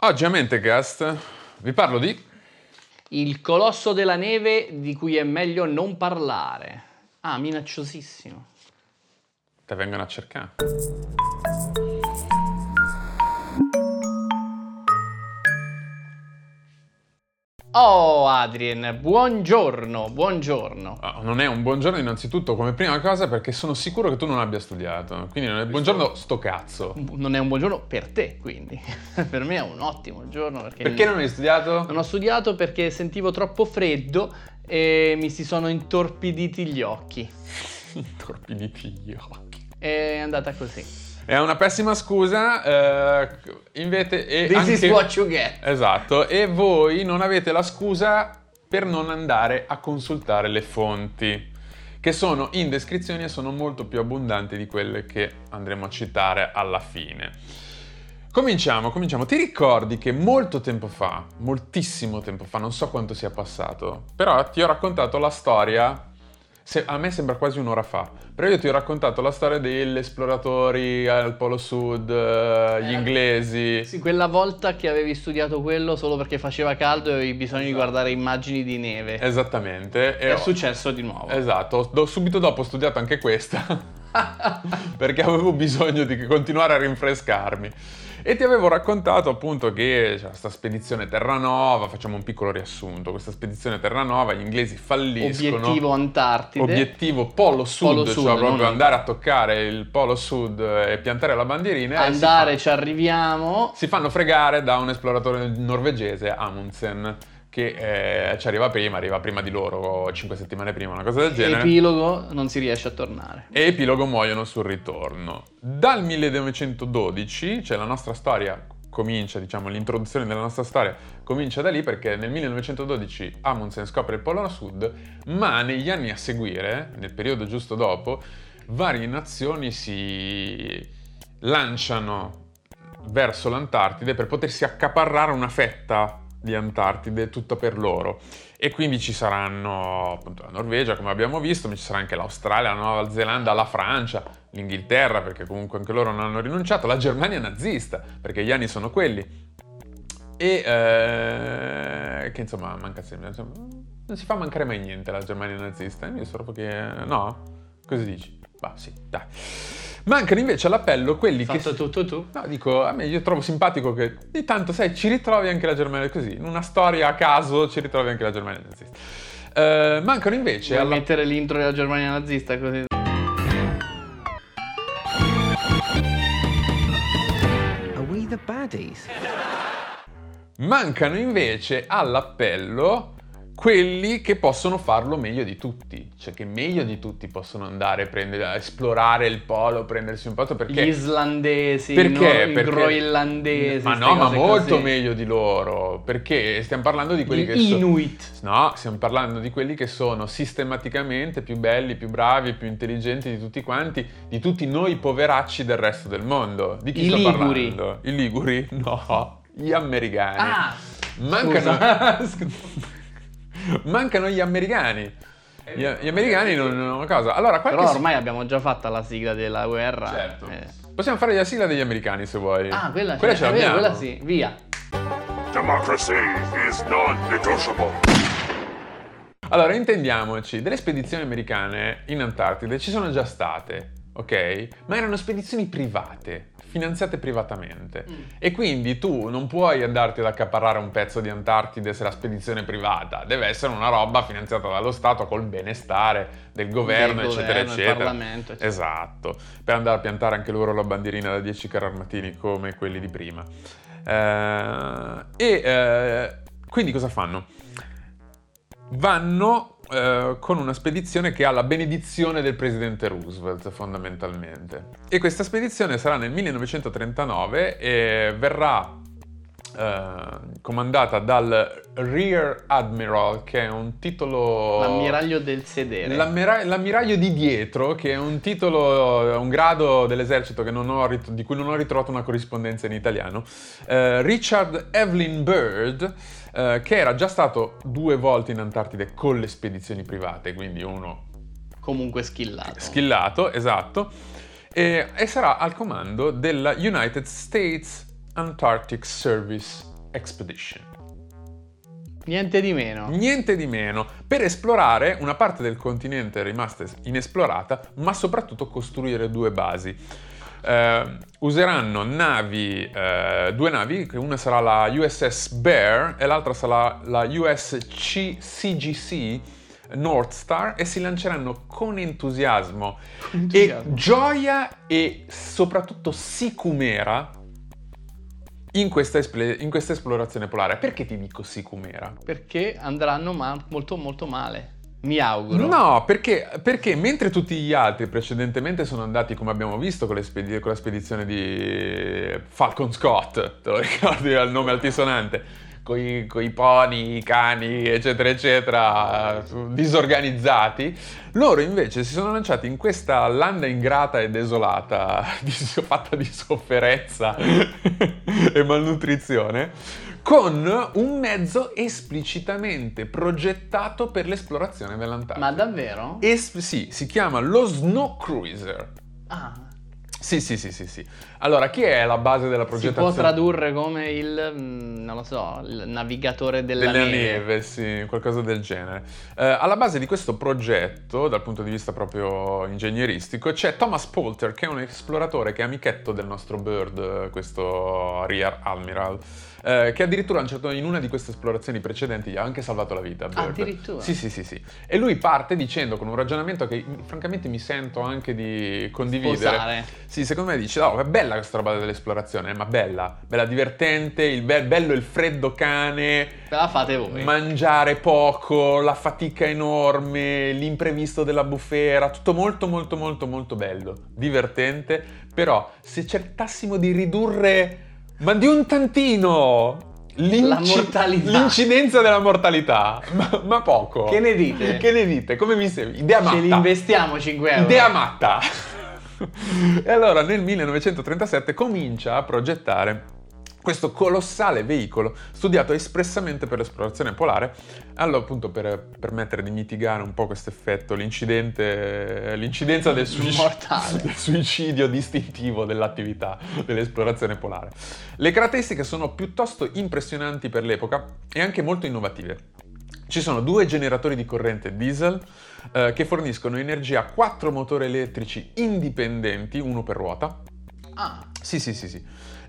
Oggi a Mentecast vi parlo di... Il colosso della neve di cui è meglio non parlare. Ah, minacciosissimo. Te vengono a cercare. Oh Adrien, buongiorno, buongiorno. Ah, non è un buongiorno innanzitutto come prima cosa perché sono sicuro che tu non abbia studiato. Quindi non è buongiorno sto cazzo. Non è un buongiorno per te, quindi. per me è un ottimo giorno perché... Perché non hai studiato? Non ho studiato perché sentivo troppo freddo e mi si sono intorpiditi gli occhi. Intorpiditi gli occhi. È andata così. È una pessima scusa, eh, invece... E This anche... is what you get. Esatto, e voi non avete la scusa per non andare a consultare le fonti, che sono in descrizione e sono molto più abbondanti di quelle che andremo a citare alla fine. Cominciamo, cominciamo. Ti ricordi che molto tempo fa, moltissimo tempo fa, non so quanto sia passato, però ti ho raccontato la storia se- a me sembra quasi un'ora fa, però io ti ho raccontato la storia degli esploratori al Polo Sud, eh, gli inglesi. Sì, quella volta che avevi studiato quello solo perché faceva caldo e avevi bisogno di guardare immagini di neve. Esattamente. e È ho- successo di nuovo. Esatto, do- subito dopo ho studiato anche questa, perché avevo bisogno di continuare a rinfrescarmi. E ti avevo raccontato appunto che c'è questa spedizione Terranova, facciamo un piccolo riassunto, questa spedizione Terranova, gli inglesi falliscono. Obiettivo Antartide. Obiettivo Polo Sud, Polo cioè Sud, proprio non- andare a toccare il Polo Sud e piantare la bandierina. e Andare, fa- ci arriviamo. si fanno fregare da un esploratore norvegese, Amundsen, che eh, ci arriva prima, arriva prima di loro, 5 settimane prima, una cosa del genere. Epilogo, non si riesce a tornare. e epilogo muoiono sul ritorno. Dal 1912, cioè la nostra storia comincia, diciamo, l'introduzione della nostra storia comincia da lì perché nel 1912 Amundsen scopre il Polo Sud, ma negli anni a seguire, nel periodo giusto dopo, varie nazioni si lanciano verso l'Antartide per potersi accaparrare una fetta di Antartide tutta per loro. E quindi ci saranno appunto la Norvegia, come abbiamo visto, ma ci sarà anche l'Australia, la Nuova Zelanda, la Francia, l'Inghilterra, perché comunque anche loro non hanno rinunciato, la Germania nazista, perché gli anni sono quelli. E eh, che insomma manca sempre. insomma, non si fa mancare mai niente la Germania nazista. Io so che. No? Cosa dici? Bah, sì, dai. Mancano invece all'appello quelli che. Fatto tutto tu. No, dico, a me io trovo simpatico che di tanto, sai, ci ritrovi anche la Germania così, in una storia a caso ci ritrovi anche la Germania nazista. Eh, mancano invece Vuoi alla- mettere l'intro della Germania nazista così. Are we the baddies? mancano invece all'appello quelli che possono farlo meglio di tutti, cioè che meglio di tutti possono andare a, prendere, a esplorare il polo, prendersi un posto perché Gli islandesi, Perché? no, i groenlandesi. Ma no, ma molto così. meglio di loro, perché stiamo parlando di quelli Gli che sono Inuit. No, stiamo parlando di quelli che sono sistematicamente più belli, più bravi, più intelligenti di tutti quanti, di tutti noi poveracci del resto del mondo. Di chi I sto liguri. parlando? I liguri? No, gli americani. Ah, Mancano, scusa. mancano gli americani. Gli, gli americani non hanno una cosa. Allora, Però ormai abbiamo già fatta la sigla della guerra. Certo. eh. Possiamo fare la sigla degli americani se vuoi. Ah, quella, quella c'è, ce vero, l'abbiamo. quella sì, via. Democracy is non-negotiable. Allora, intendiamoci, delle spedizioni americane in Antartide ci sono già state, ok? Ma erano spedizioni private, finanziate privatamente. Mm. E quindi tu non puoi andarti ad accaparrare un pezzo di Antartide se la spedizione è privata, deve essere una roba finanziata dallo Stato col benestare del governo, Del eccetera, governo, eccetera. Parlamento, eccetera. Esatto, per andare a piantare anche loro la bandierina da 10 carri armatini come quelli di prima. Eh, e eh, quindi cosa fanno? vanno eh, con una spedizione che ha la benedizione del presidente Roosevelt fondamentalmente. E questa spedizione sarà nel 1939 e verrà eh, comandata dal Rear Admiral, che è un titolo... L'ammiraglio del sedere. L'ammira- l'ammiraglio di dietro, che è un titolo, un grado dell'esercito che non ho rit- di cui non ho ritrovato una corrispondenza in italiano, eh, Richard Evelyn Byrd, eh, che era già stato due volte in Antartide con le spedizioni private, quindi uno Comunque schillato. schillato, esatto, e, e sarà al comando della United States Antarctic Service Expedition. Niente di meno. Niente di meno, per esplorare una parte del continente rimasta inesplorata, ma soprattutto costruire due basi. Eh, useranno navi, eh, due navi, una sarà la USS Bear e l'altra sarà la USC CGC North Star e si lanceranno con entusiasmo, entusiasmo. e gioia e soprattutto sicumera in questa, esple- in questa esplorazione polare. Perché ti dico sicumera? Perché andranno ma- molto molto male. Mi auguro. No, perché, perché mentre tutti gli altri precedentemente sono andati, come abbiamo visto, con, spedi- con la spedizione di Falcon Scott, te lo ricordi il nome altisonante? Con i pony, i cani, eccetera, eccetera, disorganizzati. Loro invece si sono lanciati in questa landa ingrata e desolata, di- fatta di sofferenza e malnutrizione, con un mezzo esplicitamente progettato per l'esplorazione dell'Antartide. Ma davvero? Es- sì, si chiama lo Snow Cruiser. Ah, Sì, sì, sì, sì, sì. Allora, chi è la base della si può progettazione? tradurre come il, mm, non lo so, il navigatore della, della neve. neve, sì, qualcosa del genere. Eh, alla base di questo progetto, dal punto di vista proprio ingegneristico, c'è Thomas Poulter, che è un esploratore che è amichetto del nostro Bird, questo Rear Admiral, eh, che addirittura certo- in una di queste esplorazioni precedenti gli ha anche salvato la vita. Bird. Addirittura? Sì, sì, sì, sì. E lui parte dicendo con un ragionamento che francamente mi sento anche di condividere. Sposare. Sì, secondo me dice, no, è bella questa roba dell'esplorazione, ma bella, bella divertente, il be- bello il freddo cane, Ve la fate voi. mangiare poco, la fatica enorme, l'imprevisto della bufera, tutto molto molto molto molto bello, divertente, però se cercassimo di ridurre, ma di un tantino, mortalità. l'incidenza della mortalità, ma, ma poco. Che ne dite? Che ne dite? Come mi sembra? Idea matta. Ce li investiamo 5 euro. Idea matta. e allora nel 1937 comincia a progettare questo colossale veicolo studiato espressamente per l'esplorazione polare, allora appunto per permettere di mitigare un po' questo effetto, l'incidente, l'incidenza del, suic- del suicidio distintivo dell'attività dell'esplorazione polare. Le caratteristiche sono piuttosto impressionanti per l'epoca e anche molto innovative. Ci sono due generatori di corrente diesel eh, che forniscono energia a quattro motori elettrici indipendenti, uno per ruota. Ah, Sì, sì, sì, sì.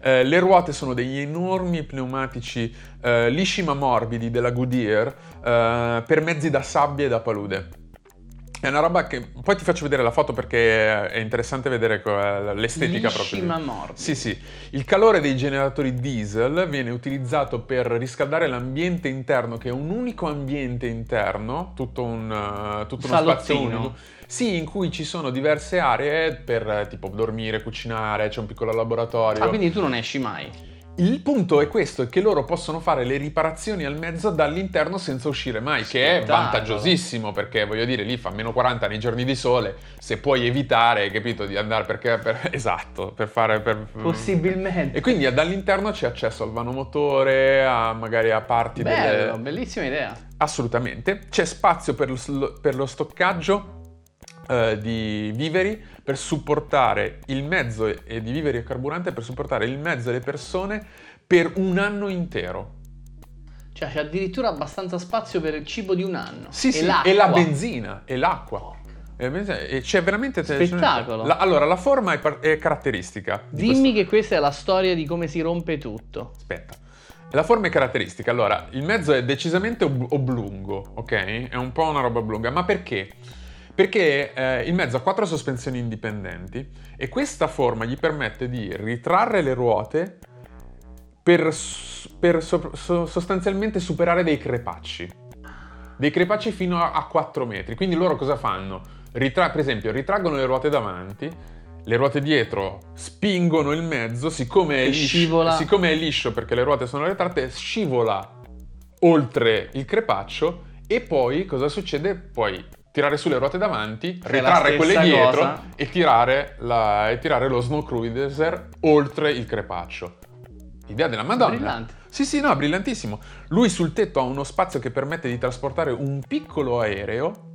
Eh, le ruote sono degli enormi pneumatici eh, lisci ma morbidi della Goodyear eh, per mezzi da sabbia e da palude. È una roba che poi ti faccio vedere la foto perché è interessante vedere eh, l'estetica lisci proprio. ma morbidi. Sì, sì. Il calore dei generatori diesel viene utilizzato per riscaldare l'ambiente interno, che è un unico ambiente interno, tutto, un, eh, tutto uno spazio Salottino. unico. Sì, in cui ci sono diverse aree per tipo dormire, cucinare, c'è un piccolo laboratorio. Ah, quindi tu non esci mai. Il punto è questo, è che loro possono fare le riparazioni al mezzo dall'interno senza uscire mai, che è vantaggiosissimo perché voglio dire lì fa meno 40 nei giorni di sole, se puoi evitare, capito, di andare perché per, esatto, per fare per, Possibilmente. E quindi dall'interno c'è accesso al vanomotore, a magari a parti Bello, delle bellissima idea. Assolutamente. C'è spazio per lo, per lo stoccaggio eh, di viveri per supportare il mezzo e di viveri e carburante per supportare il mezzo e le persone per un anno intero. Cioè, c'è addirittura abbastanza spazio per il cibo di un anno. Sì, e sì, l'acqua. e la benzina e l'acqua. La benzina- E c'è veramente Spettacolo. La- allora, la forma è, par- è caratteristica. di Dimmi questo- che questa è la storia di come si rompe tutto. Aspetta. La forma è caratteristica. Allora, il mezzo è decisamente ob- oblungo, ok? È un po' una roba oblunga. Ma perché? Perché eh, il mezzo ha quattro sospensioni indipendenti e questa forma gli permette di ritrarre le ruote per, per so- so- sostanzialmente superare dei crepacci. Dei crepacci fino a, a 4 metri. Quindi loro cosa fanno? Ritra- per esempio, ritraggono le ruote davanti, le ruote dietro spingono il mezzo, siccome è, liscio, siccome è liscio perché le ruote sono retratte, scivola oltre il crepaccio e poi cosa succede? Puoi tirare su le ruote davanti, è ritrarre quelle dietro e tirare, la- e tirare lo snow cruiser oltre il crepaccio. Idea della Madonna. Brillante. Sì, sì, no, brillantissimo. Lui sul tetto ha uno spazio che permette di trasportare un piccolo aereo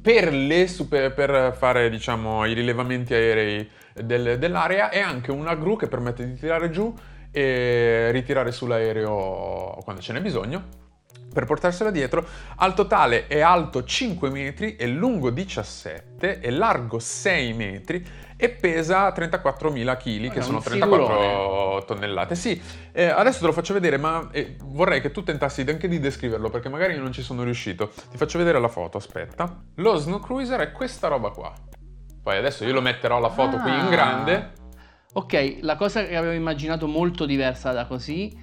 per, le super- per fare, diciamo, i rilevamenti aerei del- dell'area e anche una gru che permette di tirare giù e ritirare su l'aereo quando ce n'è bisogno per portarsela dietro. Al totale è alto 5 metri, è lungo 17, è largo 6 metri e pesa 34.000 kg, che sono un 34 tonnellate. Sì, eh, adesso te lo faccio vedere, ma eh, vorrei che tu tentassi anche di descriverlo, perché magari io non ci sono riuscito. Ti faccio vedere la foto, aspetta. Lo Snow Cruiser è questa roba qua. Poi adesso io lo metterò la foto qui in Ah. grande. Ok, la cosa che avevo immaginato molto diversa da così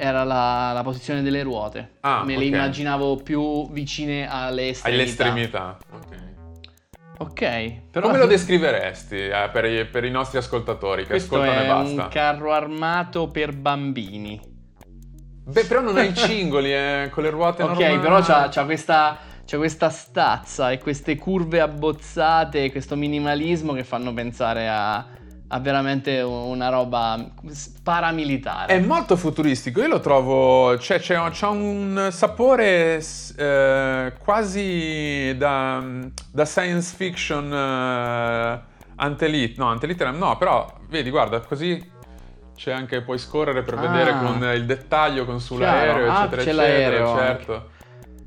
era la, la posizione delle ruote. Ah, Me le immaginavo più vicine alle estremità. All'estremità. Ok. Ok, però Come lo descriveresti eh, per, i, per i nostri ascoltatori che questo ascoltano e basta? un carro armato per bambini. Beh, però non hai i cingoli, eh, con le ruote Ok, normali. però c'ha, c'ha questa, c'ha questa stazza e queste curve abbozzate questo minimalismo che fanno pensare a, a veramente una roba paramilitare. È molto futuristico, io lo trovo, cioè c'è, c'ha un sapore eh, quasi da, da science fiction eh, antelite, no, antelite no, però vedi, guarda, così c'è anche, puoi scorrere per Ah. vedere con il dettaglio, con sull'aereo, Chiaro. Ah, eccetera, c'è eccetera, l'aereo anche. certo.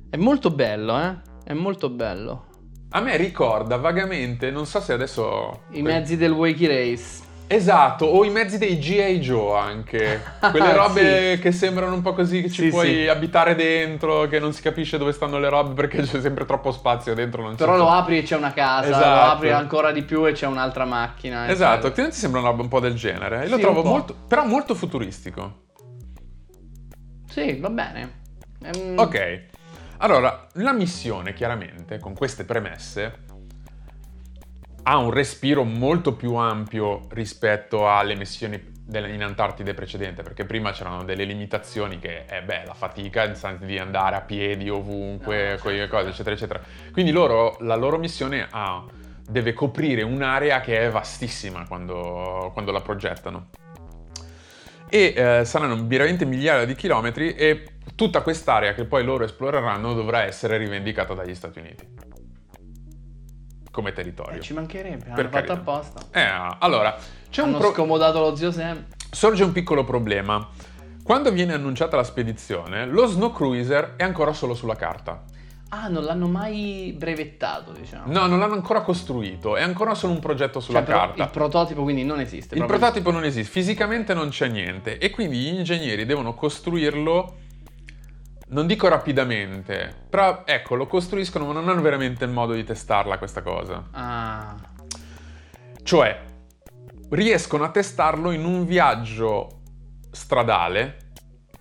È molto bello, eh? È molto bello. A me ricorda vagamente, non so se adesso... I mezzi del Wakey Race. Esatto, o i mezzi dei G.I. Joe anche. Quelle robe che sembrano un po' così, che ci Sì, puoi sì. abitare dentro, che non si capisce dove stanno le robe perché c'è sempre troppo spazio dentro. Non Però c'è lo apri e c'è una casa, lo Esatto. apri ancora di più e c'è un'altra macchina. Esatto, eccetera. ti sembra una roba un po' del genere. Io lo Sì, trovo molto, però molto futuristico. Sì, va bene. Ehm, Ok, allora, la missione chiaramente, con queste premesse, ha un respiro molto più ampio rispetto alle missioni in Antartide precedente, perché prima c'erano delle limitazioni che, eh beh, la fatica di andare a piedi ovunque, No, quelle cose, eccetera, eccetera. Quindi loro, la loro missione ha- deve coprire un'area che è vastissima quando, quando la progettano. E eh, saranno veramente migliaia di chilometri e tutta quest'area che poi loro esploreranno dovrà essere rivendicata dagli Stati Uniti come territorio. eh, ci mancherebbe, hanno Per fatto carità. apposta. Eh, allora, c'è un hanno pro- scomodato lo zio Sam. sorge un piccolo problema. Quando viene annunciata la spedizione, lo Snow Cruiser è ancora solo sulla carta. Ah, non l'hanno mai brevettato, diciamo. No, non l'hanno ancora costruito, è ancora solo un progetto sulla Cioè, carta. Il prototipo quindi non esiste. Il prototipo non esiste, fisicamente non c'è niente e quindi gli ingegneri devono costruirlo, non dico rapidamente, però ecco, lo costruiscono ma non hanno veramente il modo di testarla questa cosa. Ah, Cioè, riescono a testarlo in un viaggio stradale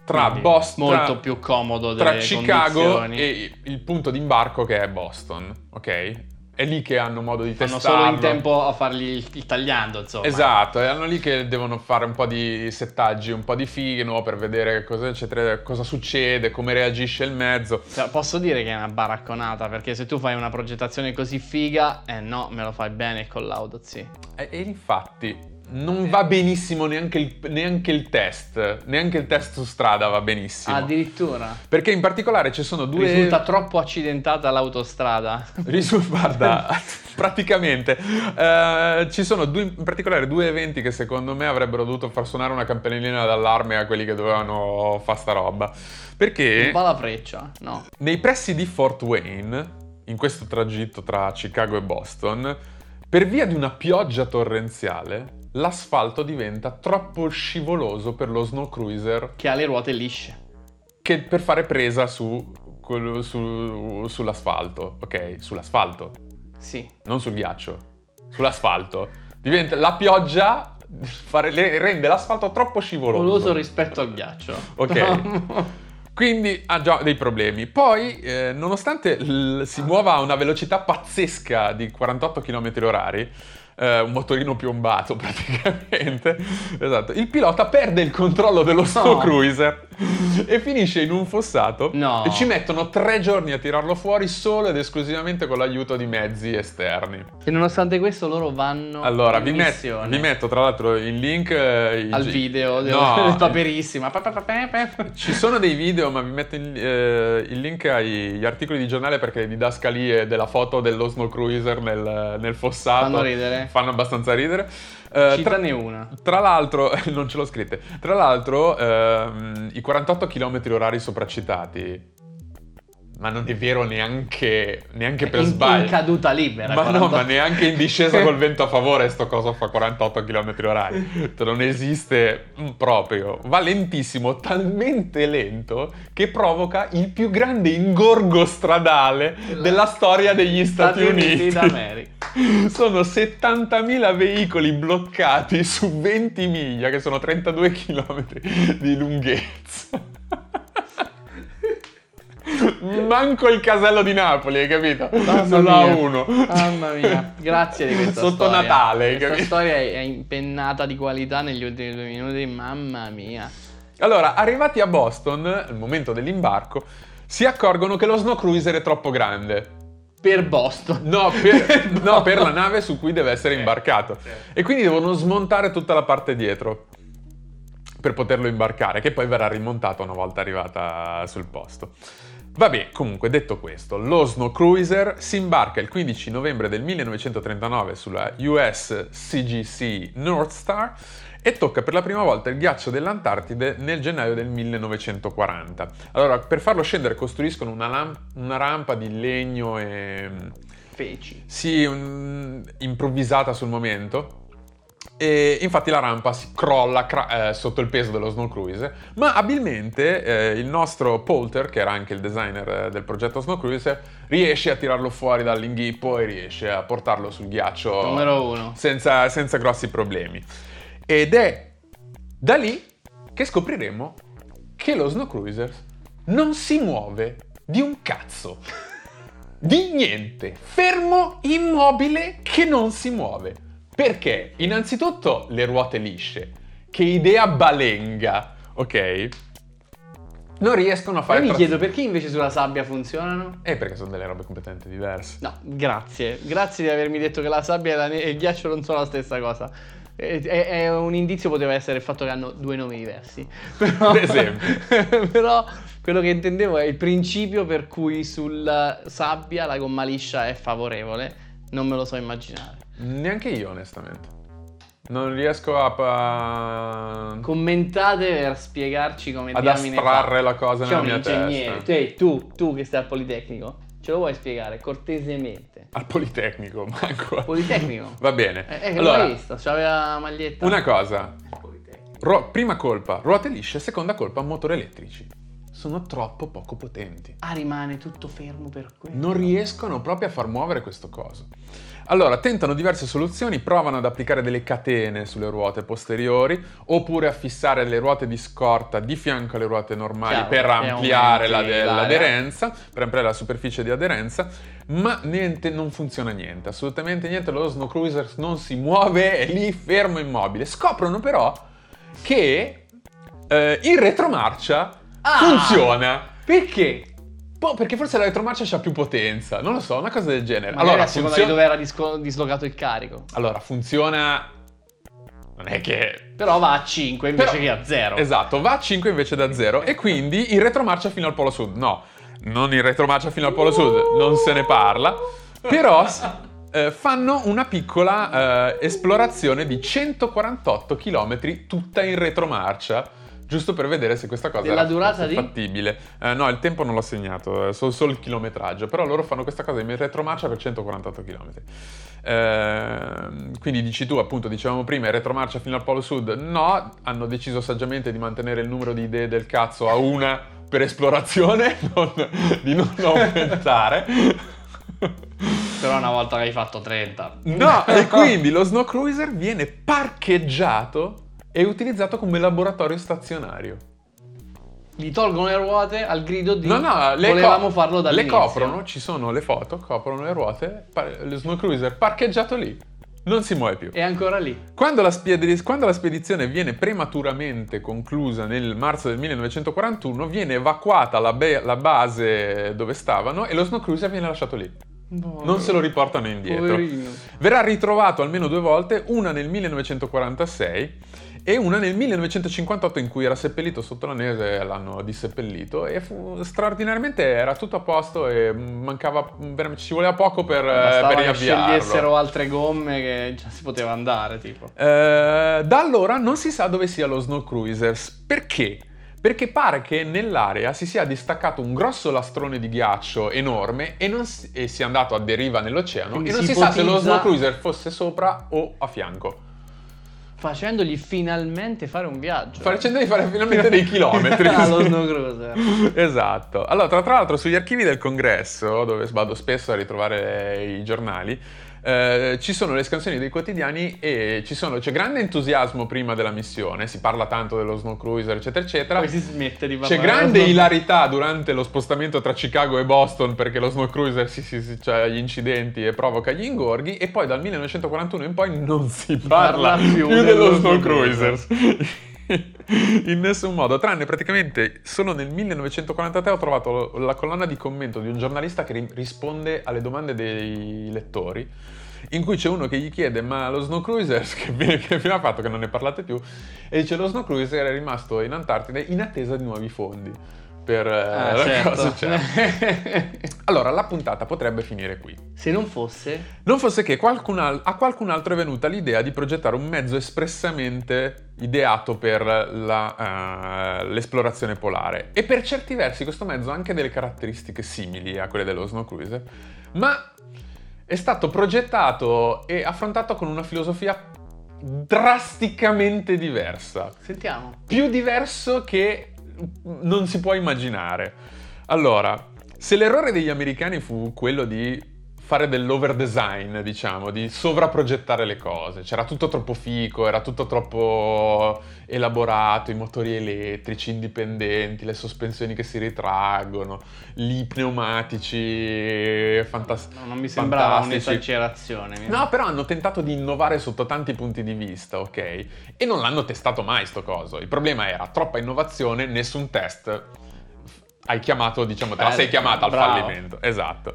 tra quindi Boston, molto più comodo tra delle Chicago condizioni. e il punto d'imbarco che è Boston, ok? È lì che hanno modo di Fanno testarlo. solo in tempo a fargli il, il tagliando, insomma. Esatto, e hanno lì che devono fare un po' di settaggi, un po' di fino per vedere cosa, eccetera, cosa succede, come reagisce il mezzo. Cioè, posso dire che è una baracconata, perché se tu fai una progettazione così figa, eh no, me lo fai bene col laudo, sì. E, e infatti non va benissimo neanche il, neanche il test, neanche il test su strada va benissimo. Addirittura. Perché in particolare ci sono due... Risulta troppo accidentata l'autostrada. Risu- guarda, praticamente eh, ci sono due, in particolare due eventi che secondo me avrebbero dovuto far suonare una campanellina d'allarme a quelli che dovevano fare sta roba. Perché Non va la freccia, no. nei pressi di Fort Wayne, in questo tragitto tra Chicago e Boston, per via di una pioggia torrenziale, l'asfalto diventa troppo scivoloso per lo snow cruiser Che ha le ruote lisce. che per fare presa su, quello- su- sull'asfalto, ok? Sull'asfalto Sì. non sul ghiaccio, sull'asfalto. Diventa, la pioggia fare- rende l'asfalto troppo scivoloso. Goloso rispetto al ghiaccio. Ok. Quindi ha già dei problemi. Poi, eh, nonostante l- si muova a una velocità pazzesca di 48 km orari, eh, un motorino piombato praticamente, esatto, il pilota perde il controllo dello snow cruiser e finisce in un fossato No. e ci mettono tre giorni a tirarlo fuori solo ed esclusivamente con l'aiuto di mezzi esterni. e nonostante questo loro vanno Allora, vi, met- vi metto tra l'altro il link eh, i al gi- video del, No, del paperissima. Pa, pa, pa, pa, pa. Ci sono dei video, ma vi metto il, eh, il link agli articoli di giornale perché didascalie della foto dello snow cruiser nel, nel fossato Fanno ridere. Fanno abbastanza ridere. Eh, Citane una. Tra l'altro, non ce l'ho scritte, tra l'altro ehm, i 48 km orari sopracitati, ma non è vero neanche, neanche per in, sbaglio. in caduta libera. Ma no, 48. ma neanche in discesa col vento a favore sto coso fa 48 km orari. Cioè, Non esiste mm, proprio. Va lentissimo, talmente lento che provoca il più grande ingorgo stradale della storia degli Stati, Uniti. d'America. Sono 70.000 veicoli bloccati su 20 miglia, che sono 32 km di lunghezza. Manco il casello di Napoli, hai capito? Mamma mia. uno. Mamma mia, grazie di questa Sotto storia. Natale, hai Questa capito? storia è è impennata di qualità negli ultimi due minuti, mamma mia. Allora, arrivati a Boston, al momento dell'imbarco, si accorgono che lo snow cruiser è troppo grande. Per Boston. No, per, no, per la nave su cui deve essere imbarcato. E quindi devono smontare tutta la parte dietro per poterlo imbarcare, che poi verrà rimontato una volta arrivata sul posto. Vabbè, comunque detto questo, lo Snow Cruiser si imbarca il 15 novembre del 1939 sulla US CGC North Star e tocca per la prima volta il ghiaccio dell'Antartide nel gennaio del 1940. Allora, per farlo scendere costruiscono una, lam- una rampa di legno e Feci. sì, un- improvvisata sul momento. E infatti la rampa si crolla cra- eh, sotto il peso dello Snow Cruiser, ma abilmente eh, il nostro Polter, che era anche il designer eh, del progetto Snow Cruiser, riesce a tirarlo fuori dall'inghippo e riesce a portarlo sul ghiaccio Numero uno. senza, senza grossi problemi. Ed è da lì che scopriremo che lo Snow Cruiser non si muove di un cazzo. Di niente. Fermo, immobile, che non si muove. Perché? Innanzitutto le ruote lisce. Che idea balenga, ok? Non riescono a fare... mi tra- chiedo perché invece sulla sabbia funzionano? Eh, perché sono delle robe completamente diverse. No, grazie. Grazie di avermi detto che la sabbia e, la ne- e il ghiaccio non sono la stessa cosa. È, è- è un indizio poteva essere il fatto che hanno due nomi diversi. Però, Per esempio. però quello che intendevo è il principio per cui sulla sabbia la gomma liscia è favorevole. Non me lo so immaginare. Neanche io, onestamente. Non riesco a... a- Commentate per spiegarci come ad diamine astrarre fa. la cosa C'è nella un mia ingegnere. testa. Tu, tu, tu che stai al Politecnico, ce lo vuoi spiegare cortesemente? Al Politecnico, manco. Politecnico? Va bene. Eh, eh, che allora, l'hai visto? C'aveva la maglietta. una cosa. Politecnico. Ro- prima colpa, ruote lisce. Seconda colpa, motori elettrici. Sono troppo poco potenti. Ah, rimane tutto fermo per questo. Non riescono proprio a far muovere questo coso. Allora, tentano diverse soluzioni, provano ad applicare delle catene sulle ruote posteriori, oppure a fissare le ruote di scorta di fianco alle ruote normali Chiaro, per ampliare la- l'aderenza, per ampliare la superficie di aderenza, ma niente, non funziona niente, assolutamente niente, lo Snow Cruiser non si muove, è lì fermo immobile. Scoprono però che eh, il retromarcia Ah! funziona. Perché? Boh, perché forse la retromarcia ha più potenza, non lo so, una cosa del genere. Magari allora, a seconda funziona... di dove era disco- dislocato il carico. allora, funziona... Non è che... Però va a 5 invece Però- che a 0. Esatto, va a 5 invece da 0 e quindi il retromarcia fino al polo sud. No, non il retromarcia fino al polo sud, non se ne parla. Però eh, fanno una piccola eh, esplorazione di 148 km tutta in retromarcia. Giusto per vedere se questa cosa Della durata di? fattibile. Eh, no, il tempo non l'ho segnato, eh, so- solo il chilometraggio. Però loro fanno questa cosa in retromarcia per 148 km. quindi dici tu, appunto, dicevamo prima, retromarcia fino al polo sud. No, hanno deciso saggiamente di mantenere il numero di idee del cazzo a una per esplorazione, non- di non aumentare. Però una volta che hai fatto 30. No, e quindi lo Snow Cruiser viene parcheggiato e utilizzato come laboratorio stazionario. Gli tolgono le ruote al grido di No, no, le, volevamo co- farlo le dall'inizio. coprono, ci sono le foto, coprono le ruote, pa- lo Snow Cruiser parcheggiato lì, non si muove più. È ancora lì. Quando la, spiedi- quando la spedizione viene prematuramente conclusa nel marzo del 1941, viene evacuata la, be- la base dove stavano e lo Snow Cruiser viene lasciato lì. Non se lo riportano indietro. Poverino. Verrà ritrovato almeno due volte, una nel 1946 e una nel 1958 in cui era seppellito sotto la neve, l'hanno disseppellito e fu, straordinariamente era tutto a posto e mancava, veramente- ci voleva poco per, eh, per che riavviarlo. scegliessero altre gomme che già si poteva andare, tipo. Eh, da allora non si sa dove sia lo Snow Cruisers. Perché? Perché pare che nell'area si sia distaccato un grosso lastrone di ghiaccio enorme e, non si, e sia andato a deriva nell'oceano Quindi e non si si, sa se lo ipotizza- Snow Cruiser fosse sopra o a fianco. Facendogli finalmente fare un viaggio. Facendogli fare finalmente dei chilometri. Allo Snow Cruiser. esatto. Allora, tra, tra l'altro, sugli archivi del congresso, dove vado spesso a ritrovare i giornali, eh, ci sono le scansioni dei quotidiani e ci sono- c'è grande entusiasmo prima della missione, si parla tanto dello snow cruiser, eccetera, eccetera. Poi si smette di C'è parlare. grande dello Snow- ilarità durante lo spostamento tra Chicago e Boston perché lo snow cruiser si, si, si- c'ha gli incidenti e provoca gli ingorghi e poi dal 1941 in poi non si parla, parla più più, dello dello Snow cruisers. In nessun modo, tranne praticamente solo nel 1943 ho trovato la colonna di commento di un giornalista che ri- risponde alle domande dei lettori, in cui c'è uno che gli chiede ma lo Snow Cruiser, che, che fine ha fatto che non ne parlate più, e dice lo Snow Cruiser è rimasto in Antartide in attesa di nuovi fondi per eh, Ah, la certo. cosa c'è. Allora, la puntata potrebbe finire qui. Se non fosse... Non fosse che qualcun al- a qualcun altro è venuta l'idea di progettare un mezzo espressamente ideato per la, eh, l'esplorazione polare. E per certi versi questo mezzo ha anche delle caratteristiche simili a quelle dello Snow Cruiser, ma è stato progettato e affrontato con una filosofia drasticamente diversa Sentiamo. più diverso che non si può immaginare. Allora, se l'errore degli americani fu quello di fare dell'overdesign, diciamo, di sovraprogettare le cose, c'era tutto troppo fico, era tutto troppo elaborato, i motori elettrici indipendenti, le sospensioni che si ritraggono, gli pneumatici fantastici. No, non mi sembrava fantastici. un'esagerazione. No, però hanno tentato di innovare sotto tanti punti di vista, ok? E non l'hanno testato mai sto coso. Il problema era troppa innovazione, nessun test. Hai chiamato, diciamo, te la Eh, sei chiamata al bravo. fallimento. Esatto.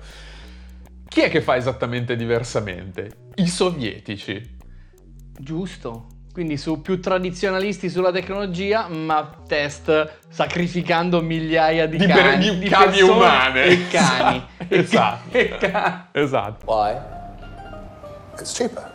Chi è che fa esattamente diversamente? I sovietici. Giusto. Quindi su più tradizionalisti sulla tecnologia, ma test sacrificando migliaia di, Di per- cani, di cavi persone umane. e cani. Esatto. E cani. Esatto. Why? It's cheaper.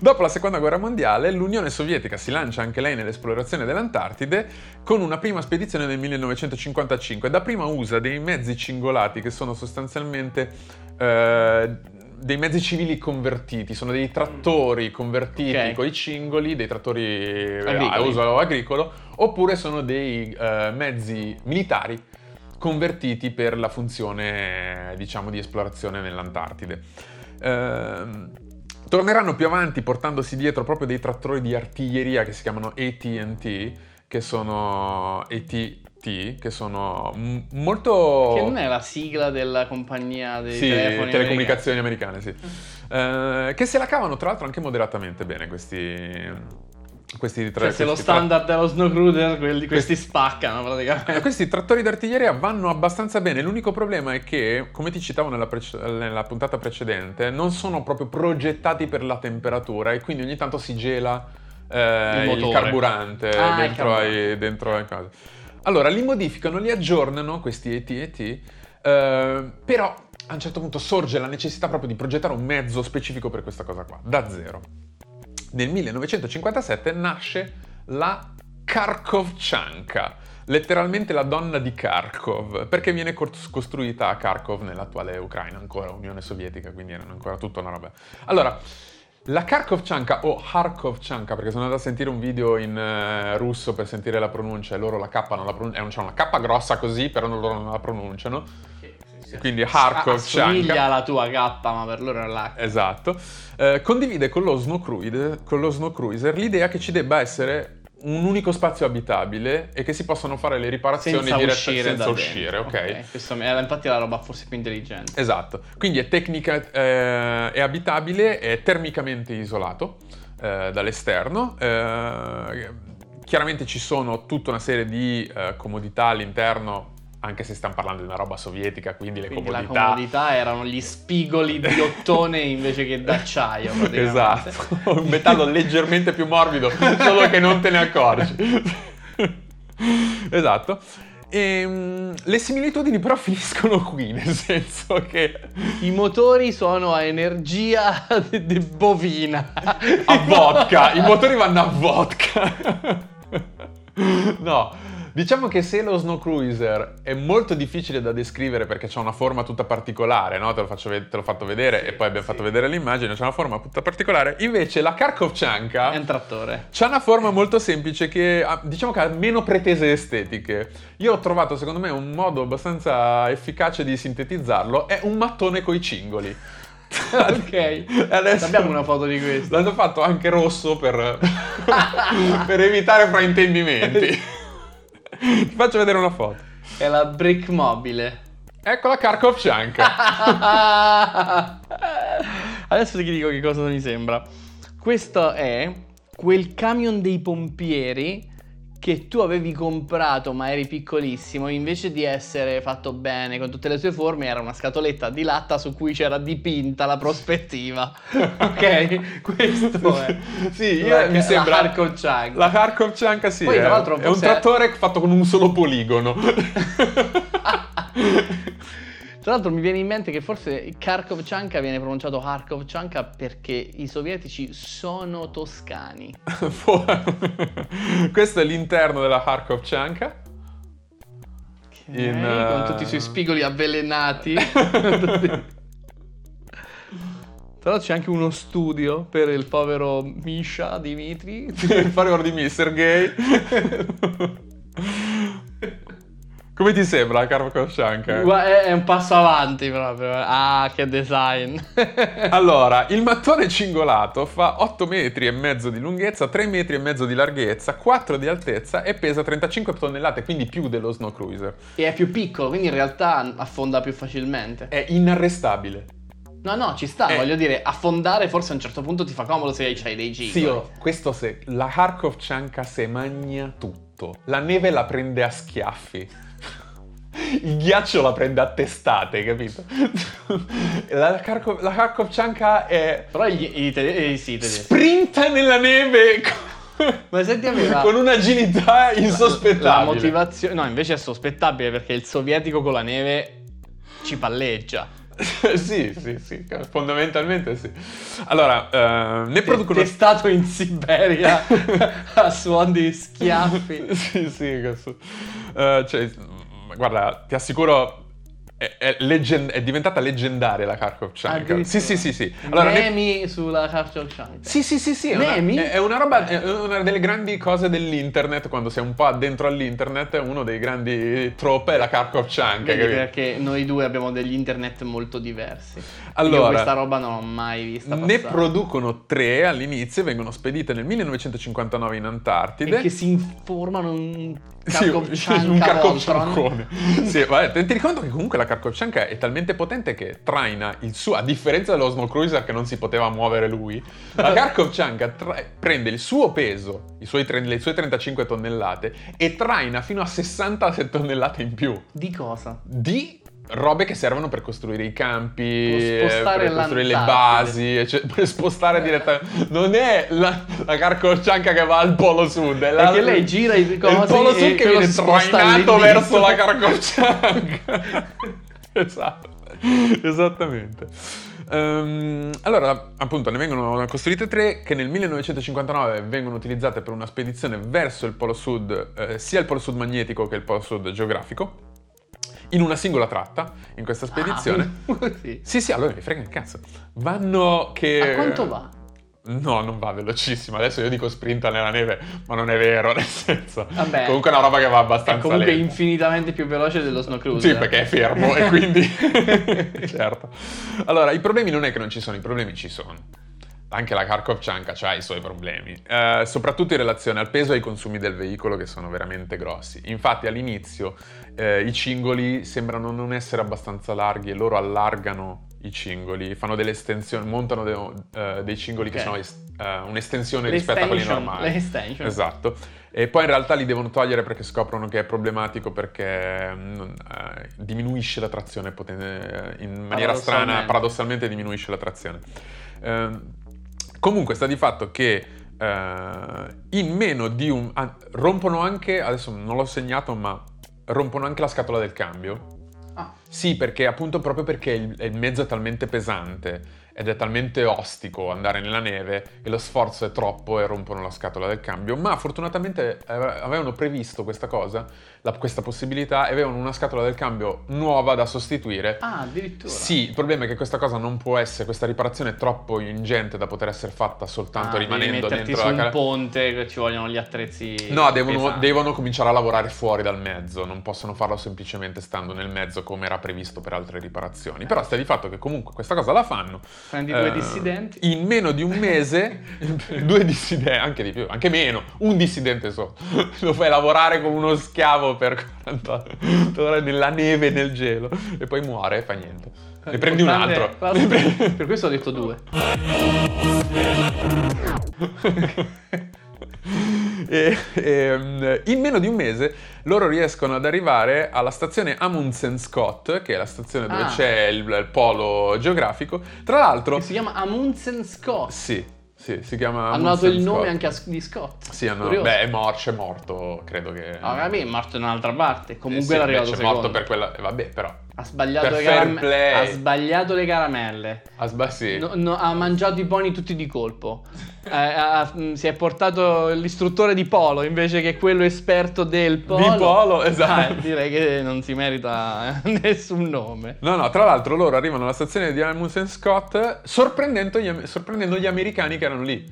Dopo la seconda guerra mondiale, l'Unione Sovietica si lancia anche lei nell'esplorazione dell'Antartide con una prima spedizione nel 1955. Dapprima usa dei mezzi cingolati che sono sostanzialmente eh, dei mezzi civili convertiti, sono dei trattori convertiti Ok. con i cingoli, dei trattori eh, Agricoli. a uso agricolo, oppure sono dei eh, mezzi militari convertiti per la funzione, diciamo, di esplorazione nell'Antartide. Ehm, torneranno più avanti portandosi dietro proprio dei trattori di artiglieria che si chiamano AT&T, che sono ATT, che sono molto... Che non è la sigla della compagnia dei Sì, telecomunicazioni americane, sì. Eh, che se la cavano tra l'altro anche moderatamente bene questi... Questi tra- Cioè, se lo questi tra- standard dello Snow Cruiser, quelli- questi spaccano eh, praticamente. Questi trattori d'artiglieria vanno abbastanza bene, l'unico problema è che, come ti citavo nella, prece- nella puntata precedente, non sono proprio progettati per la temperatura e quindi ogni tanto si gela eh, Il il, carburante Ah, dentro, ai, dentro ai cose. Allora, li modificano, li aggiornano, questi ET-ET, eh, però a un certo punto sorge la necessità proprio di progettare un mezzo specifico per questa cosa qua, da zero. Nel 1957 nasce la Kharkovchanka, letteralmente la donna di Kharkov, perché viene cos- costruita a Kharkov nell'attuale Ucraina, ancora Unione Sovietica, quindi erano ancora tutta una roba. Allora, la Kharkovchanka o Kharkovchanka, perché sono andato a sentire un video in eh, russo per sentire la pronuncia e loro la K non la pronunciano, c'è una K grossa così, però loro non la pronunciano. Quindi Kharkovchanka. Assomiglia alla tua K, ma per loro è l'H. Esatto. Eh, condivide con lo, Snow Cruiser, con lo Snow Cruiser l'idea che ci debba essere un unico spazio abitabile e che si possano fare le riparazioni Senza dirette- uscire senza uscire, ok? Questo era infatti la roba forse più intelligente. Esatto, quindi è tecnica, eh, è abitabile, è termicamente isolato eh, dall'esterno. eh, chiaramente ci sono tutta una serie di eh, comodità all'interno anche se stiamo parlando di una roba sovietica, quindi le Quindi la comodità... comodità erano gli spigoli di ottone invece che d'acciaio. Esatto, un metallo leggermente più morbido, solo che non te ne accorgi. esatto. E, mm, le similitudini però finiscono qui, nel senso che I motori sono a energia de- de- bovina. a vodka, i motori vanno a vodka. no, diciamo che se lo Snow Cruiser è molto difficile da descrivere perché c'ha una forma tutta particolare, no? Te, lo faccio ve- te l'ho fatto vedere e poi abbiamo fatto vedere l'immagine, c'ha una forma tutta particolare. Invece la Kharkovchanka È un trattore. C'ha una forma molto semplice che ha- diciamo che ha meno pretese estetiche. Io ho trovato secondo me un modo abbastanza efficace di sintetizzarlo, è un mattone coi cingoli. ok. Adesso Abbiamo una foto di questo. L'hanno fatto anche rosso per, per evitare fraintendimenti. Ti faccio vedere una foto. È la brick mobile. Ecco la Kharkovchanka. Adesso ti dico che cosa mi sembra. Questo è quel camion dei pompieri che tu avevi comprato ma eri piccolissimo, invece di essere fatto bene con tutte le sue forme, era una scatoletta di latta su cui c'era dipinta la prospettiva. ok? Questo è. Sì, La- mi la sembra Kharkovchanka. La Kharkovchanka sì, Poi, è, tra l'altro, è un trattore fatto con un solo poligono. Tra l'altro mi viene in mente che forse Kharkovchanka viene pronunciato Kharkovchanka perché i sovietici sono toscani. Questo è l'interno della Kharkovchanka. In, Ok, con eh, tutti i suoi spigoli avvelenati. Tra l'altro c'è anche uno studio per il povero Misha Dimitri. Il favore di me, Sergei. Come ti sembra la Kharkovchanka? Gua- È, è un passo avanti proprio. Ah, che design. Allora, il mattone cingolato fa 8 metri e mezzo di lunghezza, 3 metri e mezzo di larghezza, 4 di altezza e pesa 35 tonnellate, quindi più dello Snow Cruiser. e è più piccolo, quindi in realtà affonda più facilmente. È inarrestabile. No, no, ci sta, Eh. voglio dire, affondare forse a un certo punto ti fa comodo se hai dei giri. Sì, oh, questo se la Kharkovchanka se magna tutto. La neve la prende a schiaffi. Il ghiaccio la prende a testate, capito? La, Kharkov, la è Però gli, i tedeschi, sì, i tedeschi. sprinta nella neve con, Ma senti, aveva- con un'agilità La insospettabile. motivazione... No, invece è sospettabile perché il sovietico con la neve ci palleggia. sì, sì, sì, fondamentalmente sì. Allora, eh, ne producono... Testato in Siberia a suon di schiaffi. sì, sì, cazzo. Eh, cioè, guarda, ti assicuro, è, è leggen- è diventata leggendaria la Kharkovchanka. Addirittura. Sì, sì, sì, sì. Allora, ne- Memi sulla Kharkovchanka. Sì, sì, sì, sì, è una, Memi? è- è una roba, è una delle grandi cose dell'internet, quando sei un po' addentro all'internet, uno dei grandi trope è la Kharkovchanka. Vedi capito? perché noi due abbiamo degli internet molto diversi. Allora, Io questa roba non l'ho mai vista Ne passare. producono tre all'inizio, vengono spedite nel 1959 in Antartide. E che si informano un Sì, un Voltron. carcocciancone. sì, vabbè, ti rendi conto che comunque la Kharkovchanka è talmente potente che traina il suo, a differenza dello Snow Cruiser che non si poteva muovere lui, la Kharkovchanka tra- prende il suo peso, i suoi tre- le sue 35 tonnellate, e traina fino a 60 tonnellate in più Di cosa? di robe che servono per costruire i campi, eh, per costruire le basi, ecce- per spostare direttamente. Non è la, la Kharkovchanka che va al polo sud, è la, Perché lei gira i è il cosi polo sud che viene trainato verso la Kharkovchanka. esatto, esattamente. Ehm, allora, appunto, ne vengono costruite tre che nel 1959 vengono utilizzate per una spedizione verso il polo sud, eh, sia il polo sud magnetico che il polo sud geografico, in una singola tratta, in questa spedizione. Ah, sì. Sì, sì, allora mi frega il cazzo. Vanno che... A quanto va? No, non va velocissimo. Adesso io dico sprinta nella neve, ma non è vero, nel senso. Vabbè. Comunque è una roba che va È abbastanza comunque lenta. infinitamente più veloce dello Snow Cruiser. Sì, perché è fermo e quindi... certo. Allora, i problemi non è che non ci sono, i problemi ci sono. Anche la Kharkovchanka ha i suoi problemi, eh, soprattutto in relazione al peso e ai consumi del veicolo che sono veramente grossi. Infatti all'inizio eh, i cingoli sembrano non essere abbastanza larghi e loro allargano i cingoli, fanno delle estensioni, montano de- eh, dei cingoli che Ok. sono es- eh, un'estensione rispetto a quelli normali. l'estension. Esatto. E poi in realtà li devono togliere perché scoprono che è problematico perché eh, diminuisce la trazione poten- in maniera strana, Paradossalmente. paradossalmente diminuisce la trazione. Comunque sta di fatto che eh, in meno di un... ah, rompono anche, adesso non l'ho segnato, ma rompono anche la scatola del cambio. Ah. Sì, perché appunto proprio perché il, il mezzo è talmente pesante ed è talmente ostico andare nella neve che lo sforzo è troppo e rompono la scatola del cambio. Ma fortunatamente eh, avevano previsto questa cosa, la- questa possibilità, e avevano una scatola del cambio nuova da sostituire. Ah, addirittura. Sì, il problema è che questa cosa non può essere, questa riparazione è troppo ingente da poter essere fatta soltanto Ah, rimanendo dentro su la un ca- ponte che ci vogliono gli attrezzi. No, devono, devono cominciare a lavorare fuori dal mezzo, non possono farlo semplicemente stando nel mezzo come era previsto per altre riparazioni. Però sta di fatto che comunque questa cosa la fanno. Prendi due Eh, dissidenti. In meno di un mese, due dissidenti, anche di più, anche meno, un dissidente solo. Lo fai lavorare come uno schiavo per 40 ore nella neve e nel gelo e poi muore e fa niente. Ne prendi un altro. Ne prendi- Per questo ho detto due. e, ehm, in meno di un mese loro riescono ad arrivare alla stazione Amundsen Scott, che è la stazione dove Ah. c'è il, il polo geografico. Tra l'altro, Che si chiama Amundsen Scott. sì, sì, si chiama Hanno dato il nome Scott. anche a, di Scott. Sì, hanno, beh, è morto, è morto, credo che... No, vabbè, è morto in un'altra parte. Eh Comunque sì, era arrivato c'è secondo. morto per quella... eh, Vabbè, però... Ha sbagliato, le fair caram- play. ha sbagliato le caramelle. Ah, sba- sì. No- no, ha mangiato i poni tutti di colpo. Eh, ha- mh, si è portato l'istruttore di polo invece che quello esperto del polo. polo, esatto. Eh, direi che non si merita eh, nessun nome. No, no, tra l'altro loro arrivano alla stazione di Amundsen Scott sorprendendo gli, sorprendendo gli americani che erano lì.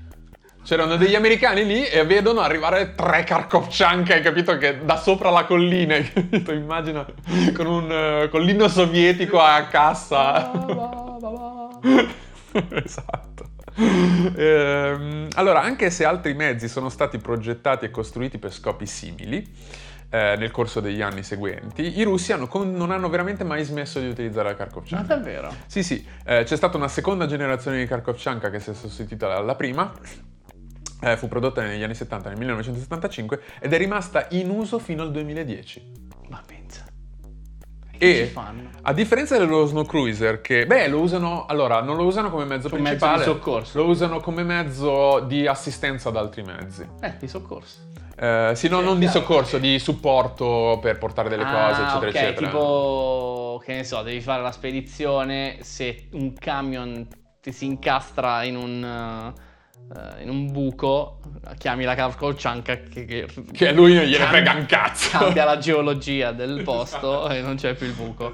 C'erano degli americani lì e vedono arrivare tre Kharkovchanka, hai capito? Che da sopra la collina, hai capito? Immagina con, un, eh, con l'inno sovietico a cassa. esatto. Ehm, allora, anche se altri mezzi sono stati progettati e costruiti per scopi simili eh, nel corso degli anni seguenti, i russi hanno con- non hanno veramente mai smesso di utilizzare la Ma Kharkovchanka. davvero? Sì, sì, eh, c'è stata una seconda generazione di Kharkovchanka che si è sostituita alla prima. Eh, fu prodotta negli anni 70, nel 1975, ed è rimasta in uso fino al 2010. Ma pensa. E-? A differenza dello Snow Cruiser, che beh, lo usano, allora, non lo usano come mezzo Come mezzo principale, di soccorso. lo usano come mezzo di assistenza ad altri mezzi. Eh, di soccorso. Eh, sì, no, Sì, non di soccorso, di supporto per portare delle cose, Ah, eccetera, ok, eccetera. tipo, che ne so, devi fare la spedizione, se un camion ti si incastra in un, eh, in un buco, chiami la Kavkolchanka che, che, Che a lui non gliene frega un cazzo. Cambia la geologia del posto e non c'è più il buco.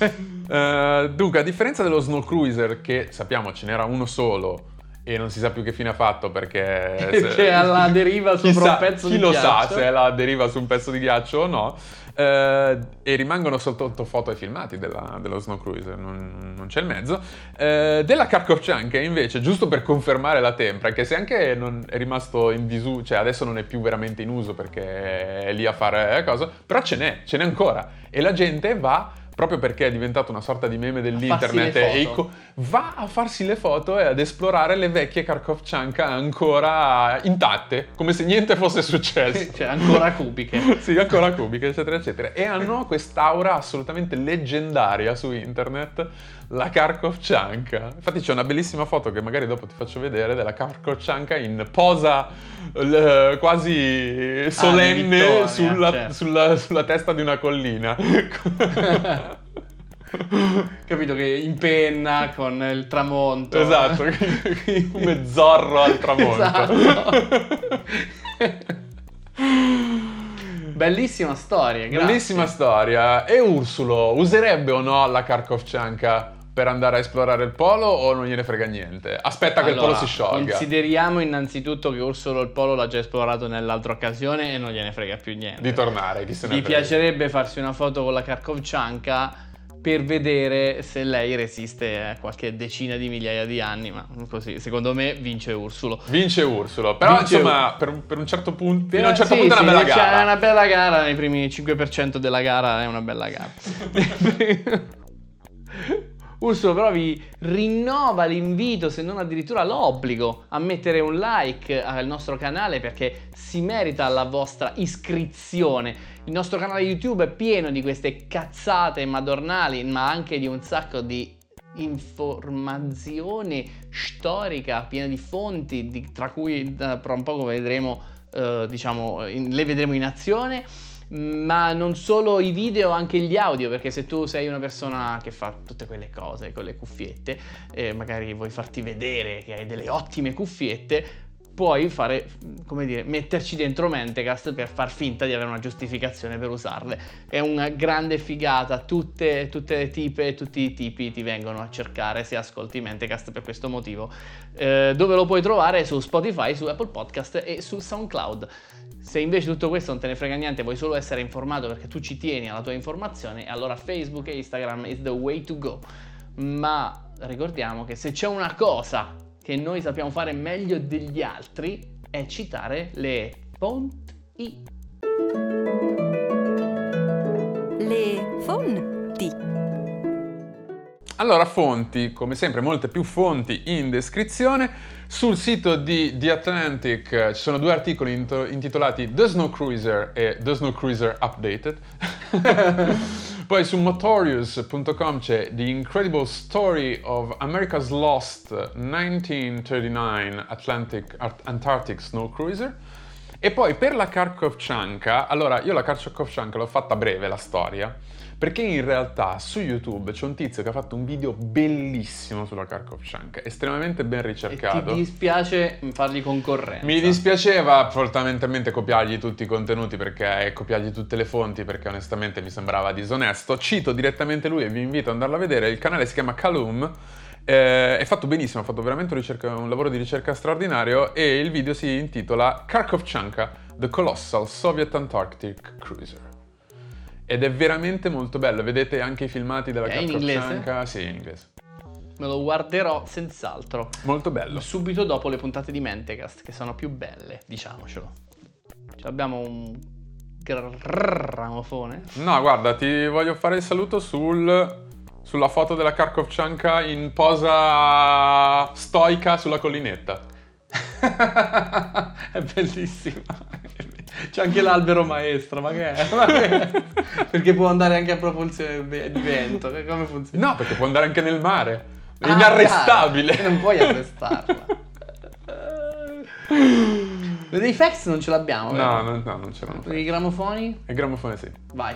Eh, dunque, a differenza dello Snow Cruiser, che sappiamo ce n'era uno solo e non si sa più che fine ha fatto perché... Che è alla deriva sopra Chissà, un pezzo chi di lo ghiaccio. sa se è alla deriva su un pezzo di ghiaccio o no. Eh, e rimangono soltanto foto e filmati della- dello Snow Cruiser, non, non c'è il mezzo. Eh, della Kharkovchanka invece, giusto per confermare la tempra, che se anche non è rimasto in disuso, cioè adesso non è più veramente in uso perché è lì a fare cosa, però ce n'è, ce n'è ancora. E la gente va, proprio perché è diventato una sorta di meme dell'internet, e foto. ico- va a farsi le foto e ad esplorare le vecchie Kharkovchanka ancora intatte, come se niente fosse successo. Cioè, ancora cubiche. sì, ancora cubiche, eccetera, eccetera. E hanno quest'aura assolutamente leggendaria su internet, la Kharkovchanka. Infatti c'è una bellissima foto che magari dopo ti faccio vedere della Kharkovchanka in posa l- quasi solenne vittoria, sulla, certo. sulla- sulla testa di una collina. Capito che in penna con il tramonto. esatto, come zorro al tramonto. Esatto. Bellissima storia, grazie. Bellissima storia. E Ursulo userebbe o no la Kharkovchanka per andare a esplorare il polo o non gliene frega niente? Aspetta che il Allora, polo si sciolga. Consideriamo innanzitutto che Ursolo il Polo l'ha già esplorato nell'altra occasione e non gliene frega più niente. Di tornare, chi se ne Gli piacerebbe farsi una foto con la Kharkovchanka per vedere se lei resiste a qualche decina di migliaia di anni, ma così secondo me vince Ursulo. Vince Ursulo. Però Vince insomma, per, un- per un certo punto, a Però un certo sì, punto è sì, una bella cioè, gara. È una bella gara, nei primi 5% della gara è una bella gara. Ursulo però vi rinnova l'invito, se non addirittura l'obbligo, a mettere un like al nostro canale perché si merita la vostra iscrizione. Il nostro canale YouTube è pieno di queste cazzate madornali, ma anche di un sacco di informazione storica, piena di fonti, di- tra cui eh, tra un poco vedremo, eh, diciamo, in- le vedremo in azione. Ma non solo i video, anche gli audio, perché se tu sei una persona che fa tutte quelle cose con le cuffiette, e magari vuoi farti vedere che hai delle ottime cuffiette, puoi fare, come dire, metterci dentro Mentecast per far finta di avere una giustificazione per usarle. È una grande figata, tutte, tutte le tipe tutti i tipi ti vengono a cercare se ascolti Mentecast per questo motivo. Eh, dove lo puoi trovare? Su Spotify, su Apple Podcast e su SoundCloud. Se invece tutto questo non te ne frega niente, vuoi solo essere informato perché tu ci tieni alla tua informazione, allora Facebook e Instagram is the way to go. Ma ricordiamo che se c'è una cosa che noi sappiamo fare meglio degli altri è citare le fonti. Le fonti. Allora, fonti, come sempre, molte più fonti in descrizione. Sul sito di The Atlantic eh, ci sono due articoli intitolati The Snow Cruiser e The Snow Cruiser Updated. Poi su motorious.com c'è The Incredible Story of America's Lost 1939 Atlantic Antarctic Snow Cruiser. E poi per la Kharkovchanka, allora io la Kharkovchanka l'ho fatta breve la storia, perché in realtà su YouTube c'è un tizio che ha fatto un video bellissimo sulla Kharkovchanka, estremamente ben E ti ricercato. dispiace fargli concorrenza. Mi dispiaceva fondamentalmente copiargli tutti i contenuti perché e copiargli tutte le fonti perché onestamente mi sembrava disonesto. Cito direttamente lui e vi invito ad andarlo a vedere. Il canale si chiama Calum. eh, è fatto benissimo, ha fatto veramente un, ricerca- un lavoro di ricerca straordinario e il video si intitola Kharkovchanka, The Colossal Soviet Antarctic Cruiser. Ed è veramente molto bello, vedete anche i filmati della È in Kharkovchanka? Sì, in inglese. Me lo guarderò senz'altro. Molto bello. Subito dopo le puntate di Mentecast, che sono più belle, diciamocelo. Cioè, abbiamo un gramofone. No, guarda, ti voglio fare il saluto sul, sulla foto della Kharkovchanka in posa stoica sulla collinetta. è bellissima. C'è anche l'albero maestro, ma che è? Ma che è? Perché può andare anche a propulsione di vento. Come funziona? No, perché può andare anche nel mare. È Ah, inarrestabile. chiaro, Non puoi arrestarla. Dei fax non ce l'abbiamo, No, no, no, non c'erano. Per i gramofoni? Il gramofone sì. Vai.